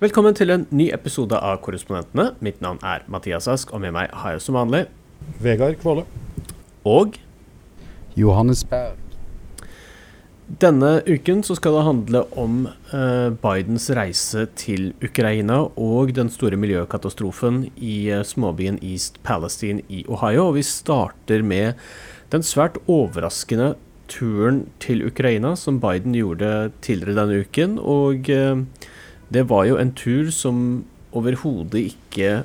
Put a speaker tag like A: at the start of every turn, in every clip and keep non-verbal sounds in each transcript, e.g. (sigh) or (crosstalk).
A: Velkommen til en ny episode av Korrespondentene. Mitt navn er Mathias Ask, og med meg har jeg som vanlig
B: Vegard Kvåle.
A: Og
C: Johannes Berg.
A: denne uken så skal det handle om eh, Bidens reise til Ukraina og den store miljøkatastrofen i eh, småbyen East Palestine i Ohio. Og vi starter med den svært overraskende turen til Ukraina som Biden gjorde tidligere denne uken. Og eh, det var jo en tur som overhodet ikke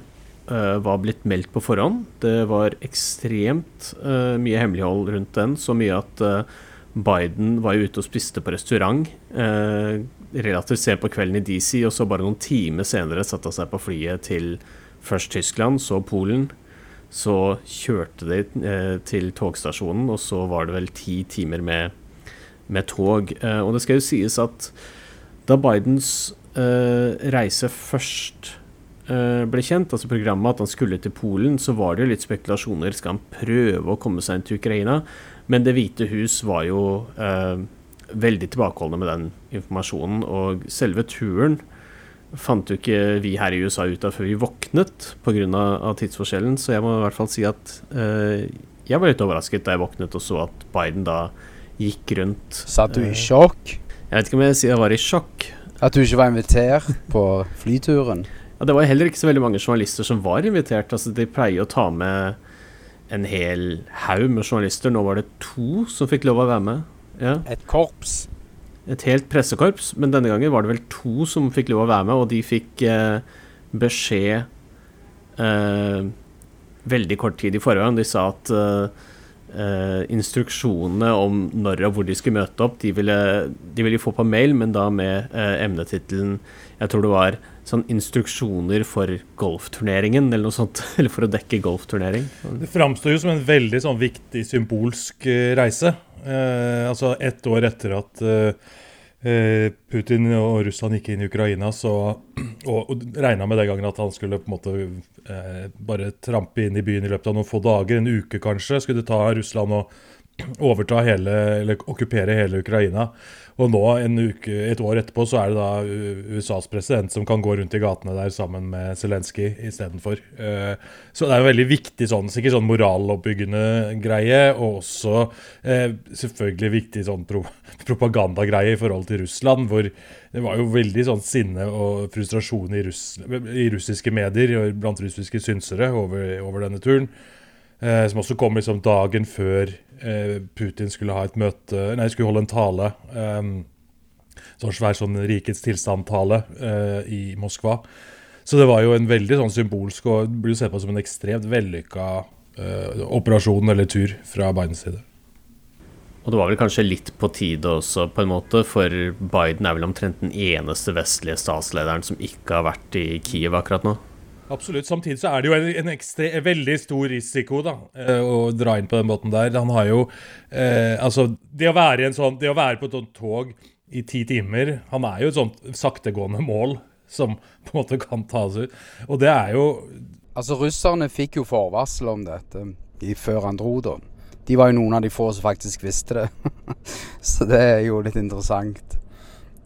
A: uh, var blitt meldt på forhånd. Det var ekstremt uh, mye hemmelighold rundt den, så mye at uh, Biden var jo ute og spiste på restaurant relativt sent på kvelden i DC, og så bare noen timer senere satte han seg på flyet til først Tyskland, så Polen. Så kjørte de til togstasjonen, og så var det vel ti timer med, med tog. Og det skal jo sies at da Bidens reise først eh, ble kjent, altså programmet at han skulle til Polen, så var det jo litt spekulasjoner. Skal han prøve å komme seg inn til Ukraina? Men Det hvite hus var jo eh, veldig tilbakeholdne med den informasjonen. Og selve turen fant jo ikke vi her i USA ut av før vi våknet pga. tidsforskjellen. Så jeg må i hvert fall si at eh, jeg var litt overrasket da jeg våknet og så at Biden da gikk rundt
C: Satt du
A: Eh.
C: i sjokk?
A: Jeg vet ikke om jeg sier jeg var i sjokk.
C: At du ikke var invitert på flyturen?
A: Ja, det var heller ikke så veldig mange journalister som var invitert. Altså, de pleier å ta med en hel haug med journalister. Nå var det to som fikk lov å være med. Ja.
C: Et korps?
A: Et helt pressekorps, men denne gangen var det vel to som fikk lov å være med, og de fikk eh, beskjed eh, veldig kort tid i forveien. De sa at eh, eh, instruksjonene om når og hvor de skulle møte opp, de ville de ville få på mail, men da med eh, emnetittelen Jeg tror det var sånn instruksjoner for golfturneringen, eller noe sånt. (laughs) Eller for å dekke golfturnering.
B: Det framstår jo som en veldig sånn viktig symbolsk eh, reise. Eh, altså ett år etter at eh, eh, Putin og Russland gikk inn i Ukraina, så, (clears throat) og, og regna med den gangen at han skulle på en måte eh, bare trampe inn i byen i løpet av noen få dager, en uke kanskje, skulle ta Russland og overta hele, eller okkupere hele Ukraina. Og nå, en uke, et år etterpå, så er det da USAs president som kan gå rundt i gatene der sammen med Zelenskyj istedenfor. Uh, så det er jo veldig viktig sånn, sikkert sånn moraloppbyggende greie, og også eh, selvfølgelig viktig sånn pro (laughs) propagandagreie i forhold til Russland, hvor det var jo veldig sånn sinne og frustrasjon i, russ i russiske medier og blant russiske synsere over, over denne turen. Eh, som også kom liksom dagen før eh, Putin skulle ha et møte Nei, skulle holde en tale. Eh, sånn svær sånn rikets tilstand-tale eh, i Moskva. Så det var jo en veldig sånn symbolsk og blir jo sett på som en ekstremt vellykka eh, operasjon eller tur fra Bidens side.
A: Og det var vel kanskje litt på tide også, på en måte, for Biden er vel omtrent den eneste vestlige statslederen som ikke har vært i Kiev akkurat nå.
B: Absolutt. Samtidig så er det jo en, en, ekstre, en veldig stor risiko da, eh, å dra inn på den måten der. Han har jo eh, Altså, det å være sånn Det å være på et sånt tog i ti timer Han er jo et sånt saktegående mål som på en måte kan tas ut. Og det er jo
C: Altså, russerne fikk jo forvarsel om dette i, før han dro, da. De var jo noen av de få som faktisk visste det. (laughs) så det er jo litt interessant.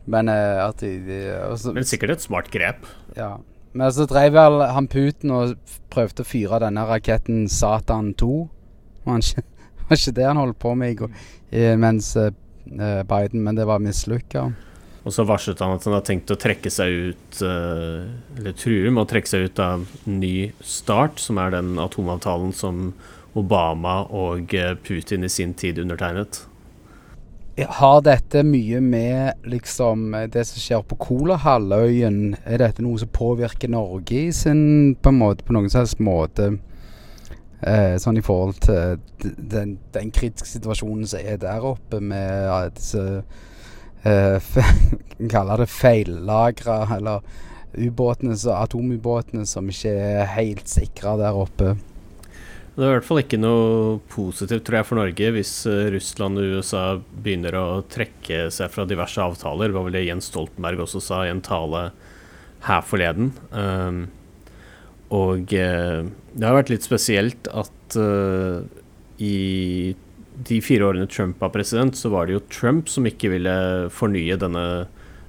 C: Men eh, at de, de også...
A: Men sikkert et smart grep.
C: Ja. Men så drev vel han Putin og prøvde å fyre denne raketten Satan 2. Var ikke, (laughs) var ikke det han holdt på med i går, mens eh, eh, Biden Men det var mislykka.
A: Og så varslet han at han har tenkt å trekke seg ut eh, Eller truer med å trekke seg ut av Ny Start, som er den atomavtalen som Obama og Putin i sin tid undertegnet.
C: Har dette mye med liksom det som skjer på Kolahalvøyen Er dette noe som påvirker Norge i sin På måte, på noen som måte? Eh, sånn i forhold til den, den kritiske situasjonen som er der oppe med ja, disse eh, (laughs) Kaller det feillagra, eller ubåtene, atomubåtene som ikke er helt sikra der oppe.
A: Det er i hvert fall ikke noe positivt, tror jeg, for Norge hvis eh, Russland og USA begynner å trekke seg fra diverse avtaler. Det var vel det Jens Stoltenberg også sa i en tale her forleden. Um, og eh, det har vært litt spesielt at uh, i de fire årene Trump var president, så var det jo Trump som ikke ville fornye denne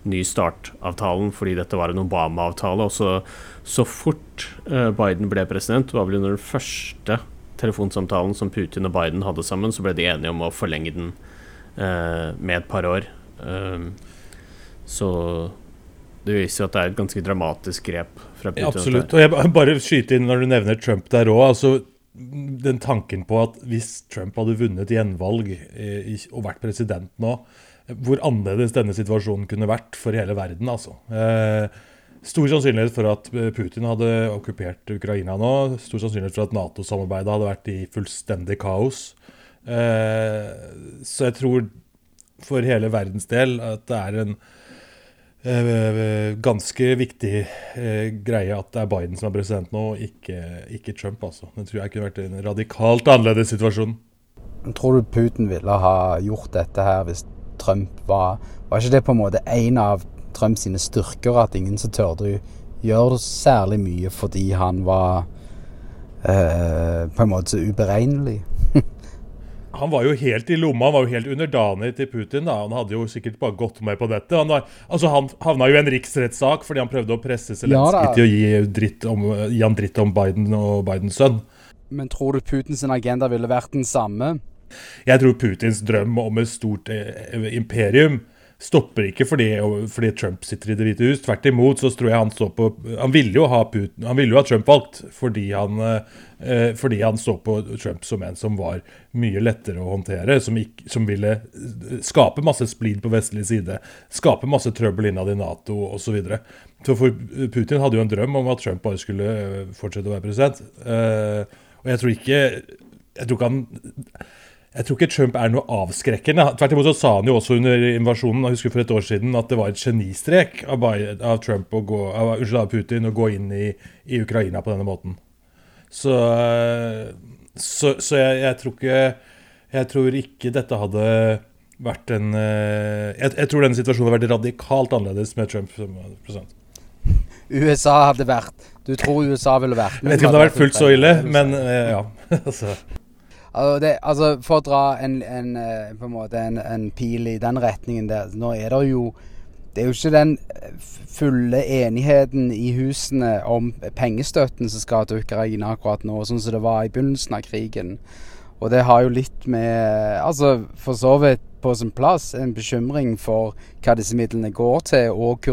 A: Ny Start-avtalen, fordi dette var en Obama-avtale. Og så, så fort uh, Biden ble president, var vel under den første telefonsamtalen som Putin og Biden hadde sammen, så ble de enige om å forlenge den uh, med et par år. Um, så det viser jo at det er et ganske dramatisk grep fra Putin.
B: Ja, absolutt. Og jeg bare skyter inn når du nevner Trump der òg. Altså, den tanken på at hvis Trump hadde vunnet gjenvalg i, og vært president nå, hvor annerledes denne situasjonen kunne vært for hele verden, altså. Eh, stor sannsynlighet for at Putin hadde okkupert Ukraina nå. Stor sannsynlighet for at Nato-samarbeidet hadde vært i fullstendig kaos. Eh, så jeg tror for hele verdens del at det er en Eh, ganske viktig eh, greie at det er Biden som er president nå, ikke, ikke Trump. altså. Det tror jeg kunne vært en radikalt annerledes situasjon.
C: Tror du Putin ville ha gjort dette her hvis Trump var Var ikke det på en måte en av Trumps sine styrker, at ingen som turte å gjøre særlig mye fordi han var eh, på en måte så uberegnelig? (laughs)
B: han var jo helt i lomma, han var jo helt underdanig til Putin. da, Han hadde jo sikkert bare gått med på dette. Han, var, altså han havna jo i en riksrettssak fordi han prøvde å presse Zelenskyj ja, til å gi, dritt om, gi han dritt om Biden og Bidens sønn.
C: Men tror du Putins agenda ville vært den samme?
B: Jeg tror Putins drøm om et stort eh, imperium stopper ikke fordi, fordi, Trump sitter i Det hvite hus. Tvert imot så tror jeg han så på Han ville jo ha, Putin, ville jo ha Trump valgt fordi han, eh, fordi han så på Trump som en som var mye lettere å håndtere. Som, ikke, som ville skape masse splid på vestlig side. Skape masse trøbbel innad i Nato osv. Så, videre. så for Putin hadde jo en drøm om at Trump bare skulle eh, fortsette å være president. Eh, og jeg tror ikke Jeg tror ikke han jeg tror ikke Trump er noe avskrekkende. Tvert imot så sa han jo også under invasjonen jeg husker for et år siden, at det var et genistrek av, av Trump å gå, av, unnskyld, av Putin å gå inn i, i, Ukraina på denne måten. Så, så, så jeg, jeg, tror ikke Jeg tror ikke dette hadde vært en jeg, jeg tror denne situasjonen hadde vært radikalt annerledes med Trump som president.
C: USA hadde vært Du tror USA ville vært
B: Jeg vet ikke om det hadde vært fullt så ille, men ja. (laughs) altså.
C: Altså, det, altså, For å dra en, en, eh, på en, måte en, en, pil i den retningen der Nå er det jo Det er jo ikke den fulle enigheten i husene om pengestøtten som skal til Ukraina akkurat nå, sånn som det var i begynnelsen av krigen. Og det har jo litt med Altså for så vidt på sin plass en bekymring for hva disse midlene går til, og,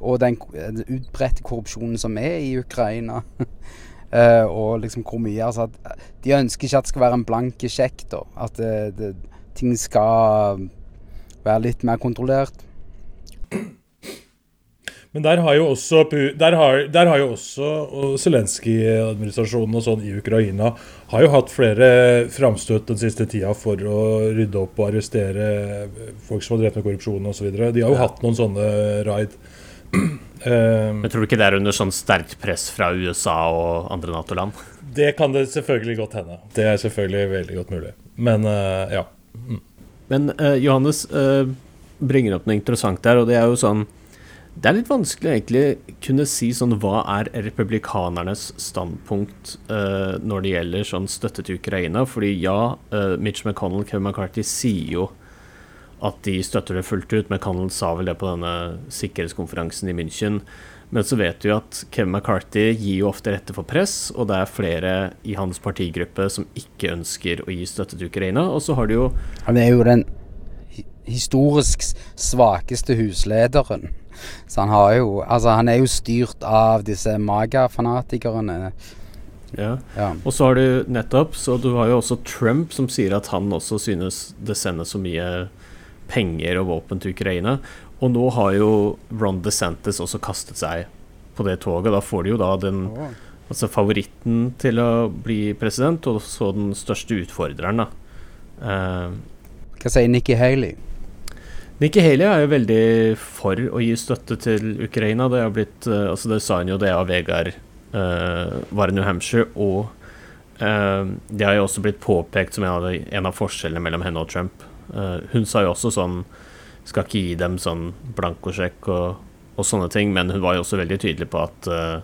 C: og den, den utbredte korrupsjonen som er i Ukraina. (laughs) Uh, og liksom hvor mye altså at De ønsker ikke at det skal være en blank sjekk. da At det, det, ting skal være litt mer kontrollert.
B: Men der har jo også, der har, der har jo også Zelenskyj-administrasjonen og sånn i Ukraina har jo hatt flere framstøt den siste tida for å rydde opp og arrestere folk som har drept med korrupsjon osv. De har jo hatt noen sånne raid.
A: Um, Men tror du ikke det er under sånn sterkt press fra USA og andre Nato-land?
B: Det kan det selvfølgelig godt hende. Det er selvfølgelig veldig godt mulig. Men uh, ja. Mm.
A: Men uh, Johannes uh, bringer opp noe interessant der, og det er jo sånn Det er litt vanskelig egentlig kunne si sånn hva er republikanernes standpunkt når det gjelder sånn støtte til Ukraina? Fordi ja, Mitch McConnell, Kevin McCarthy sier jo at de støtter det fullt ut. McConnell sa vel det på denne sikkerhetskonferansen i München. Men så vet vi at Kevin McCarthy gir jo ofte rette for press, og det er flere i hans partigruppe som ikke ønsker å gi støtte til Ukraina. Og så har du jo
C: Han er jo den historisk svakeste huslederen. Så han har jo Altså, han er jo styrt av disse maga-fanatikerne.
A: Ja. ja. Og så har du nettopp Så du har jo også Trump som sier at han også synes det sendes så mye penger og våpen til Ukraina. Og nå har jo Ron DeSantis også kastet seg på det toget. Da får de jo da den altså favoritten til å bli president, og så den største utfordreren, da.
C: Uh, Hva sier Nikki Haley?
A: Nikki Haley er jo veldig for å gi støtte til Ukraina. Det har blitt uh, altså Det sa hun jo det av Vegard uh, var i New Hampshire, og uh, det har jo også blitt påpekt som en av, de, en av forskjellene mellom henne og Trump. Uh, hun sa jo også sånn Skal ikke gi dem sånn blankosjekk og, og, sånne ting, men hun var jo også veldig tydelig på at uh,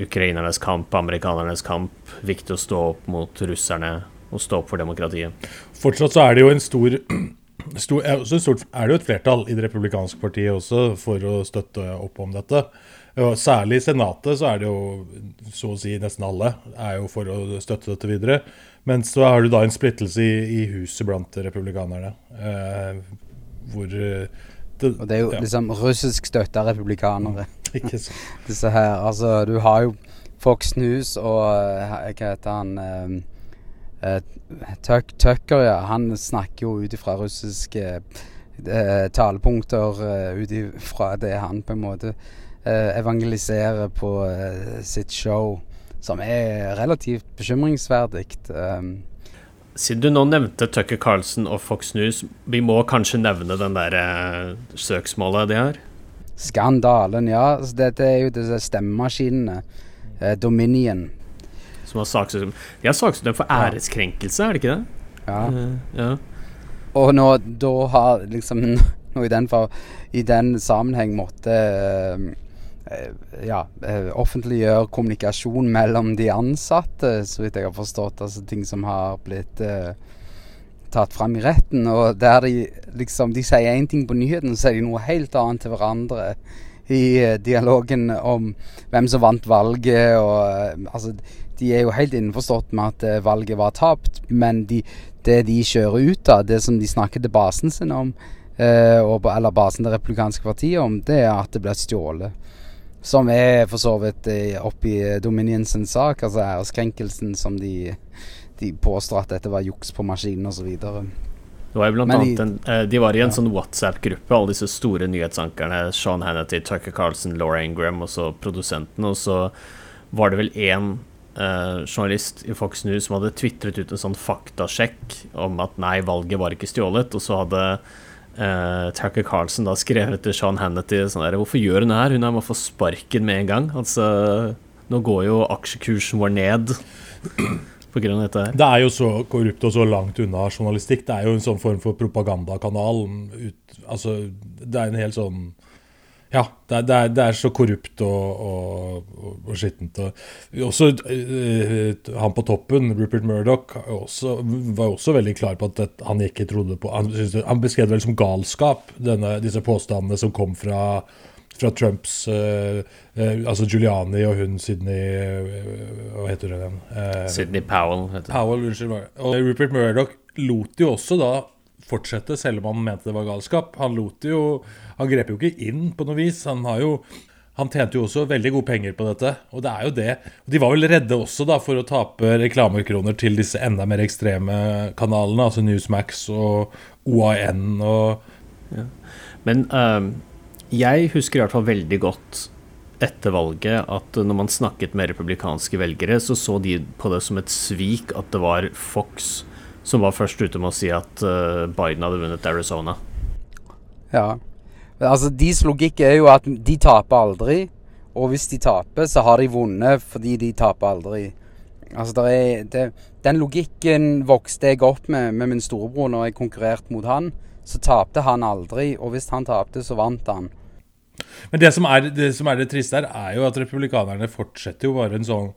A: ukrainernes kamp, amerikanernes kamp, viktig å stå opp mot russerne og stå opp for demokratiet.
B: Fortsatt så er det jo en stor (clears throat) stor, er det jo et flertall i det republikanske partiet også for å støtte opp om dette. Og særlig i Senatet så er det jo så å si nesten alle er jo for å støtte dette videre. Men så har du da en splittelse i, i huset blant republikanerne. Eh, hvor det,
C: Og det er jo
B: ja.
C: liksom russisk støtta republikanere. (laughs)
B: Ikke sant. (laughs)
C: Disse her. Altså, du har jo Fox News og eh, hva heter han eh, eh, Tuck, Tucker, ja. Han snakker jo ut ifra russiske eh, talepunkter eh, ut ifra det han på en måte eh, evangeliserer på eh, sitt show, som er relativt bekymringsverdig. Um,
A: Siden du nå nevnte Tucker Carlsen og Fox News, vi må kanskje nevne den der eh, søksmålet de har?
C: skandalen, ja. Altså, dette er jo disse stemmemaskinene. Eh, Dominion.
A: Som har saksøkt De har saksøkt dem for æreskrenkelse, er det ikke det?
C: Ja.
A: Uh, ja.
C: Og nå da har liksom (laughs) noe i den, for, i den sammenheng måtte eh, eh, ja, offentliggjør offentliggjøre kommunikasjon mellom de ansatte, så vidt jeg har forstått. Altså ting som har blitt eh, tatt fram i retten. Og der de liksom De sier én ting på nyheten, så sier de noe helt annet til hverandre i eh, dialogen om hvem som vant valget og eh, Altså, de er jo helt innforstått med at eh, valget var tapt, men de, det de kjører ut av, det som de snakker til basen sin om, eh, eller basen det republikanske partiet om, det er at det blir stjålet. Som er for så vidt eh, oppi Dominionsens sak, altså æreskrenkelsen som de, de påstår at dette var juks på maskinen osv.
A: Det var jo blant annet
C: i-
A: en, eh, De var i en
C: Ja.
A: sånn WhatsApp-gruppe, alle disse store nyhetsankerne. Sean Hannity, Tucker Carlson, Laura Ingram og så produsenten. Og så var det vel én eh, journalist i Fox News som hadde tvitret ut en sånn faktasjekk om at nei, valget var ikke stjålet. Og så hadde eh, Tucker Carlson da skrevet til Sean Hannity sånn der Hvorfor gjør hun det her? Hun må få sparken med en gang. Altså, nå går jo aksjekursen vår ned (clears throat) på grunn av dette her.
B: Det er jo så korrupt og så langt unna journalistikk. Det er jo en sånn form for propagandakanal. Ut, altså, det er en helt sånn Ja, det er, det er, det er så korrupt og, og, og, og skittent. Og også uh, han på toppen, Rupert Murdoch, også, var også veldig klar på at det, han ikke trodde på Han, han beskrev det vel som galskap, denne, disse påstandene som kom fra fra Trumps uh, uh, Altså Giuliani og hun Sydney uh, Hva heter hun igjen?
A: Sydney Powell.
B: Powell, unnskyld. Og Rupert Murdoch lot jo også da fortsette, selv om han mente det var galskap. Han lot jo Han grep jo ikke inn på noe vis. Han har jo han tjente jo også veldig gode penger på dette, og det er jo det. De var vel redde også da for å tape reklamekroner til disse enda mer ekstreme kanalene, altså Newsmax og OAN og
A: Men uh, jeg husker i hvert fall veldig godt etter valget at når man snakket med republikanske velgere, så så de på det som et svik at det var Fox som var først ute med å si at eh, Biden hadde vunnet Arizona.
C: Ja. Altså, deres logikk er jo at de taper aldri. Og hvis de taper, så har de vunnet fordi de taper aldri. Altså, der er, det, Den logikken vokste jeg opp med med min storebror når jeg konkurrerte mot han. Så tapte han aldri, og hvis han tapte, så vant han.
B: Men det som, er, det som er det triste her, er jo at republikanerne fortsetter jo bare en sånn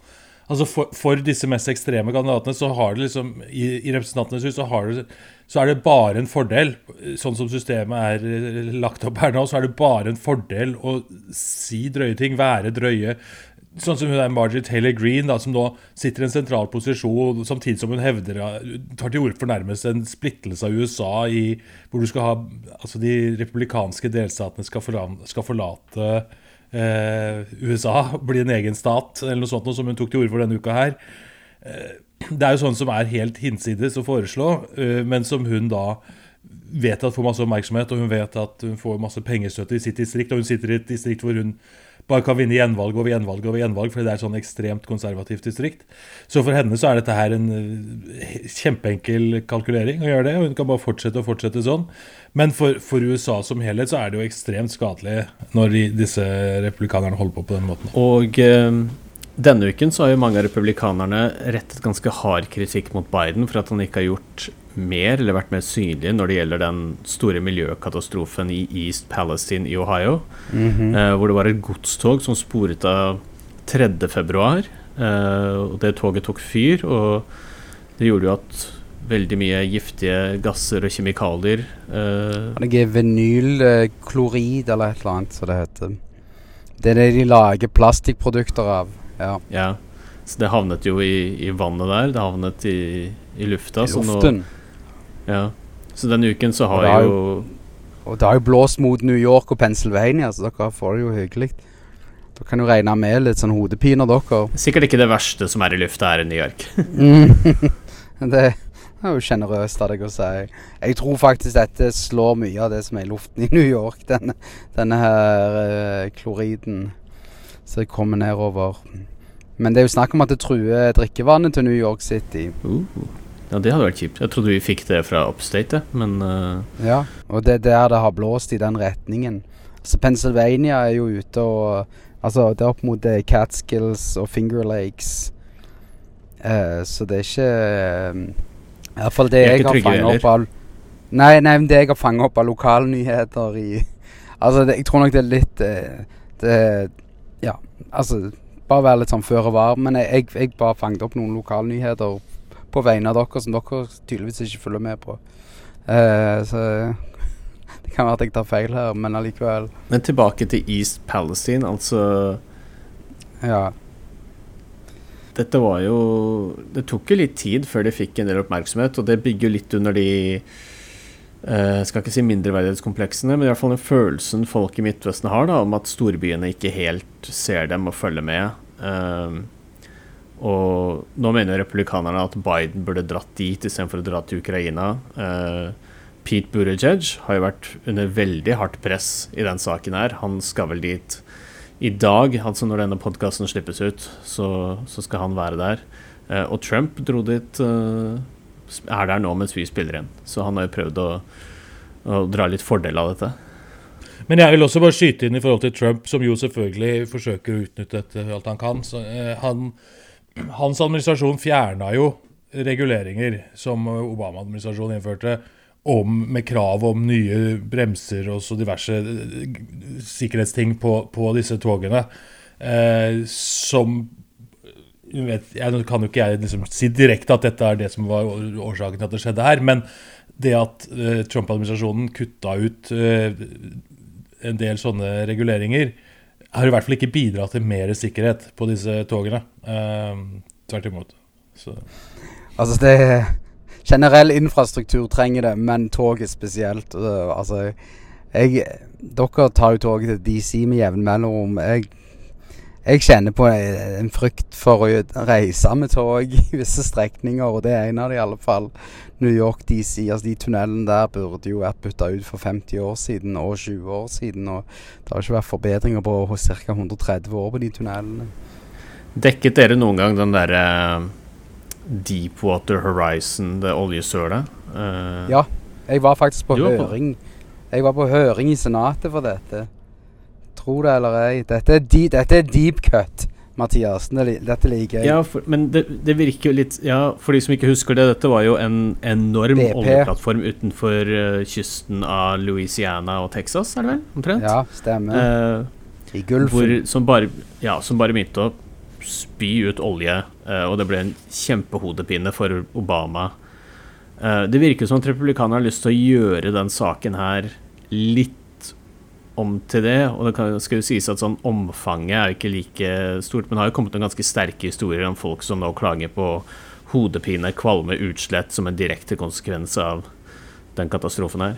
B: Altså for, for disse mest ekstreme kandidatene så har det liksom I, i Representantenes hus så, det, så er det bare en fordel. Sånn som systemet er eh, lagt opp her nå, så er det bare en fordel å si drøye ting, være drøye. Sånn som hun er Margie Taylor Green, da, som nå sitter i en sentral posisjon, samtidig som hun hevder tar til orde for nærmest en splittelse av USA i hvor du skal ha Altså de republikanske delstatene skal, forlan- skal forlate USA, bli en egen stat, eller noe sånt noe som hun tok til orde for denne uka her. Eh, det er jo sånn som er helt hinsides å foreslå, eh, men som hun da vet at får masse oppmerksomhet, og hun vet at hun får masse pengestøtte i sitt distrikt, og hun sitter i et distrikt hvor hun bare kan vinne gjenvalg over gjenvalg over gjenvalg, fordi det er et sånn ekstremt konservativt distrikt. Så for henne så er dette her en eh, kjempeenkel kalkulering å gjøre det, og hun kan bare fortsette og fortsette sånn. Men for, for USA som helhet så er det jo ekstremt skadelig når de, disse republikanerne holder på på den måten.
A: Og eh, denne uken så har jo mange av republikanerne rettet ganske hard kritikk mot Biden for at han ikke har gjort mer, eller vært mer synlig, når det gjelder den store miljøkatastrofen i East Palestine i Ohio. eh, hvor det var et godstog som sporet av 3. februar. Eh, og det toget tok fyr, og det gjorde jo at veldig mye giftige gasser og kjemikalier. eh,
C: det er vinylklorid eller et eller annet, som det heter. Det er det de lager plastikkprodukter av. Ja.
A: ja. Så det havnet jo i, i vannet der. Det havnet i, i lufta.
C: I luften.
A: Så, nå, ja. så denne uken så har, har jo
C: Og det har jo blåst mot New York og Pennsylvania, så dere får det jo hyggelig. Da kan du regne med litt sånn hodepiner, dere.
A: Sikkert ikke det verste som er i lufta her i New York. (laughs) (laughs)
C: det er jo sjenerøst av deg å si. Jeg tror faktisk dette slår mye av det som er i luften i New York. (laughs) Denne, denne her uh, kloriden som kommer nedover. Men det er jo snakk om at det truer drikkevannet til New York City.
A: Uh, ja, det hadde vært kjipt. Jeg trodde vi fikk det fra upstate, men uh...
C: Ja, og det er der det har blåst i den retningen. Så Pennsylvania er jo ute og Altså, det er opp mot uh, Catskills og Finger Lakes. Uh, så det er ikke uh, I hvert fall det jeg har fanget opp av Nei, nei, men det jeg har fanget opp av lokalnyheter i Altså, det, jeg tror nok det er litt det, Ja, altså Bare være litt sånn føre var. Men jeg, jeg, jeg bare fanget opp noen lokalnyheter på vegne av dere som dere tydeligvis ikke følger med på. så (laughs) det kan være at jeg tar feil her, men allikevel.
A: Men tilbake til East Palestine, altså
C: Ja.
A: Dette var jo Det tok jo litt tid før de fikk en del oppmerksomhet, og det bygger jo litt under de uh, skal ikke si mindreverdighetskompleksene, men i hvert fall den følelsen folk i Midtvesten har da, om at storbyene ikke helt ser dem og følger med. Uh, og nå mener republikanerne at Biden burde dratt dit istedenfor å dra til Ukraina. Uh, Pete Buttigieg har jo vært under veldig hardt press i den saken her. Han skal vel dit i dag, altså når denne podkasten slippes ut, så, så, skal han være der. Uh, og Trump dro dit uh, Er der nå mens vi spiller inn. Så han har jo prøvd å, å, dra litt fordel av dette.
B: Men jeg vil også bare skyte inn i forhold til Trump, som jo selvfølgelig forsøker å utnytte dette alt han kan. Så, uh, han, hans administrasjon fjerna jo reguleringer som Obama-administrasjonen innførte om, med krav om nye bremser og så diverse eh, sikkerhetsting på, på disse togene. Eh, som vet, Jeg kan jo ikke jeg liksom si direkte at dette er det som var årsaken til at det skjedde her, men det at eh, Trump-administrasjonen kutta ut eh, en del sånne reguleringer, har i hvert fall ikke bidratt til mer sikkerhet på disse togene. Uh, tvert imot. Så.
C: Altså, det generell infrastruktur trenger det, men toget spesielt. Uh, altså, jeg Dere tar jo toget til DC med jevn mellomrom. Jeg, jeg kjenner på en frykt for å reise med tog i visse strekninger, og det er en av de i alle fall. New York DC, altså de tunnelene der burde jo vært bytta ut for 50 år siden og 20 år siden. Og det har ikke vært forbedringer på ca. 130 år på de tunnelene.
A: Dekket dere noen gang den derre uh Deepwater Horizon, det oljesølet.
C: Uh, ja, jeg var faktisk på høring. Jeg var på høring i Senatet for dette. Tro det eller ei. Dette er, de, dette er deep cut. Mathias, dette liker jeg.
A: Ja, for, men det, det, virker jo litt Ja, for de som ikke husker det, dette var jo en enorm BP. oljeplattform utenfor uh, kysten av Louisiana og Texas, er det vel? Omtrent?
C: Ja, stemmer.
A: Uh, I Gulfen. som bare, ja, som bare begynte å spy ut olje, uh, og det ble en kjempehodepine for Obama. Det virker som at republikanerne har lyst til å gjøre den saken her litt om til det. Og det kan, skal jo sies at sånn omfanget er ikke like stort, men det har jo kommet noen ganske sterke historier om folk som nå klager på hodepine, kvalme, utslett som en direkte konsekvens av den katastrofen her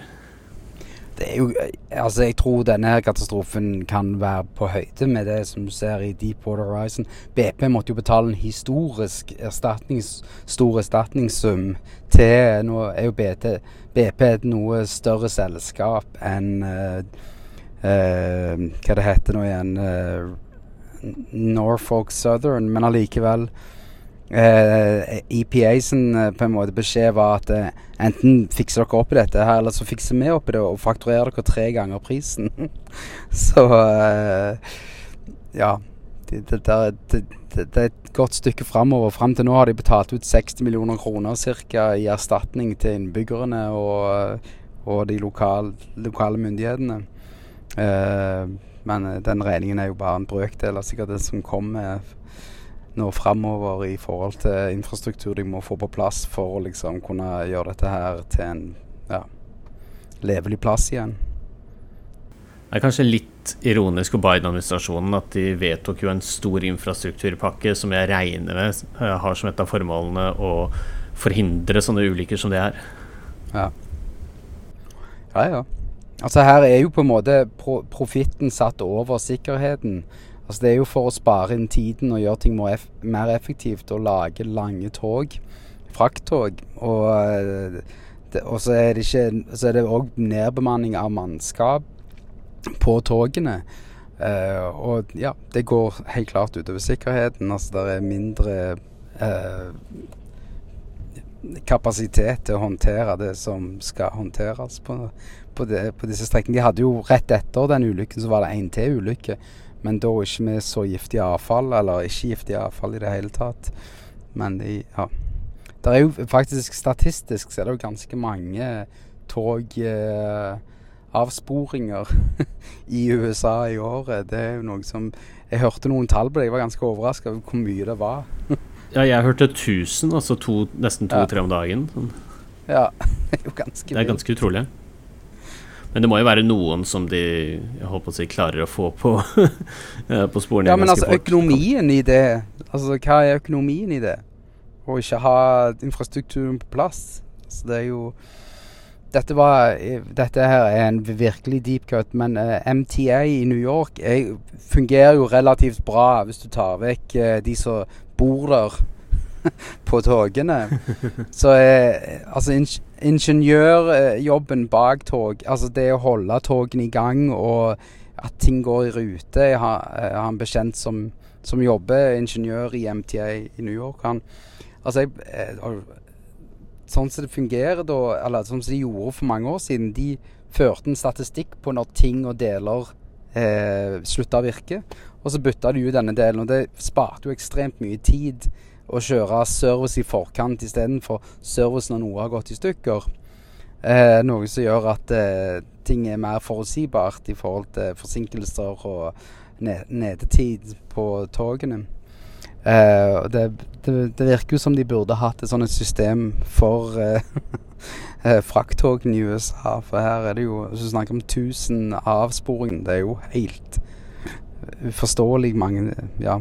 C: det er jo Altså, jeg tror denne katastrofen kan være på høyde med det som du ser i Deepwater Horizon. BP måtte jo betale en historisk erstatnings, stor erstatningssum til Nå er jo BP et noe større selskap enn uh, Hva det heter nå igjen? Uh, Norfolk Southern, men allikevel eh, EPA sin eh, på en måte beskjed var at eh, enten fikser dere opp i dette, her, eller så fikser vi opp i det og fakturerer dere tre ganger prisen. (laughs) så eh, ja. Det, det, det, det, er et godt stykke framover. Fram til nå har de betalt ut 60 millioner kroner cirka, i erstatning til innbyggerne og, og de lokal, lokale myndighetene. Eh, men eh, den regningen er jo bare en brøkdel av sikkert det som kommer nå framover i forhold til infrastruktur de må få på plass for å liksom kunne gjøre dette her til en ja, levelig plass igjen.
A: Det er kanskje litt ironisk for Biden-administrasjonen at de vedtok jo en stor infrastrukturpakke som jeg regner med eh, har som et av formålene å forhindre sånne ulykker som det er.
C: Ja. Ja, ja. Altså her er jo på en måte pro profitten satt over sikkerheten. Altså Det er jo for å spare inn tiden og gjøre ting mer, effektivt og lage lange tog, frakttog. Og, eh, og så er det òg nedbemanning av mannskap på togene. Uh, og ja, det går helt klart utover sikkerheten. Altså det er mindre uh, kapasitet til å håndtere det som skal håndteres på, på, det, på disse strekningene. De hadde jo rett etter den ulykken så var det en til ulykke. Men da ikke med så giftig avfall, eller ikke giftig avfall i det hele tatt. Men de, ja. Det er jo faktisk statistisk så er det jo ganske mange togavsporinger eh, (laughs) i USA i året. Det er jo noe som Jeg hørte noen tall på det, jeg var ganske overraska over hvor mye det var. (laughs)
A: ja, jeg hørte 1000, altså to, nesten to-tre ja. om dagen. Sånn.
C: Ja, (laughs) det er jo ganske
A: Det er ganske utrolig. Men det må jo være noen som de jeg håper å si, klarer å få på, (laughs) eh, på sporene.
C: Ja, men altså folk. økonomien i det Altså hva er økonomien i det? Å ikke ha infrastrukturen på plass. Så det er jo dette, var, dette her er en virkelig deep cut, men uh, eh, MTA i New York er, fungerer jo relativt bra hvis du tar vekk uh, de som bor der (laughs) på togene. (laughs) Så uh, altså ingeniørjobben bak tog, altså det å holde togene i gang og at ting går i rute Jeg har, jeg har en bekjent som, som, jobber ingeniør i MTA i New York. Han, altså jeg, eh, sånn som det fungerer da, eller sånn som de gjorde for mange år siden, de førte en statistikk på når ting og deler eh, slutta å virke. Og så bytta de ut denne delen, og det sparte jo ekstremt mye tid å kjøre service i forkant istedenfor service når noe har gått i stykker. Eh, noe som gjør at eh, ting er mer forutsigbart i forhold til forsinkelser og nedetid på togene. Eh, det, det, det, virker jo som de burde hatt et sånt system for eh, (laughs) eh, frakttogene i USA. For her er det jo Hvis du snakker om 1000 avsporinger, det er jo helt uforståelig mange Ja.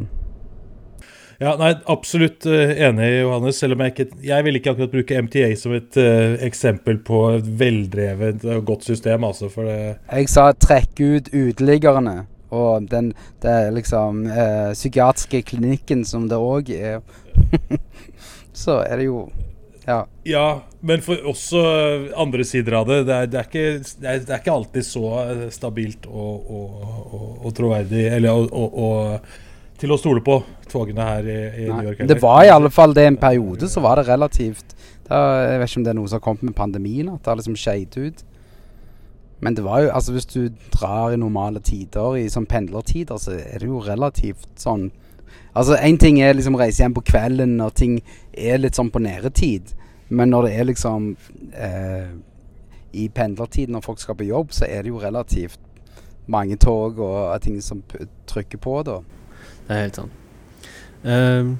B: Ja, nei, Absolutt uh, enig, Johannes. Selv om jeg ikke Jeg vil ikke akkurat bruke MTA som et uh, eksempel på et veldrevet og godt system. altså, for det
C: Jeg sa trekk ut uteliggerne. Og den det er liksom uh, psykiatriske klinikken som det òg er. (laughs) Så er det jo ja.
B: ja. men for også andre sider av det. Det er, det er, ikke, det er, det er ikke, alltid så stabilt og, og, og, og troverdig. Eller og til å stole på togene her i, i New York. Eller?
C: Det var i alle fall det en periode, så var det relativt da, Jeg vet ikke om det er noe som har kommet med pandemien, at det har liksom skeid ut. Men det var jo, altså hvis du drar i normale tider, i sånn pendlertider, så er det jo relativt sånn Altså én ting er liksom reise hjem på kvelden når ting er litt sånn på næretid. Men når det er liksom eh, i pendlertid når folk skal på jobb, så er det jo relativt mange tog og ting som trykker på da.
A: Det er helt sant. Uh,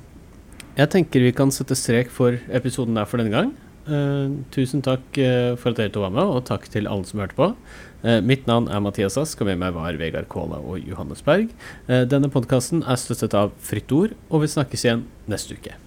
A: jeg tenker vi kan sette strek for episoden der for denne gang. Uh, tusen takk uh, for at dere to var med, og takk til alle som hørte på. Uh, mitt navn er Mathias Ask, og med meg var Vegard Kåla og Johannes Berg. denne podkasten er støttet av Fritt Ord, og vi snakkes igjen neste uke.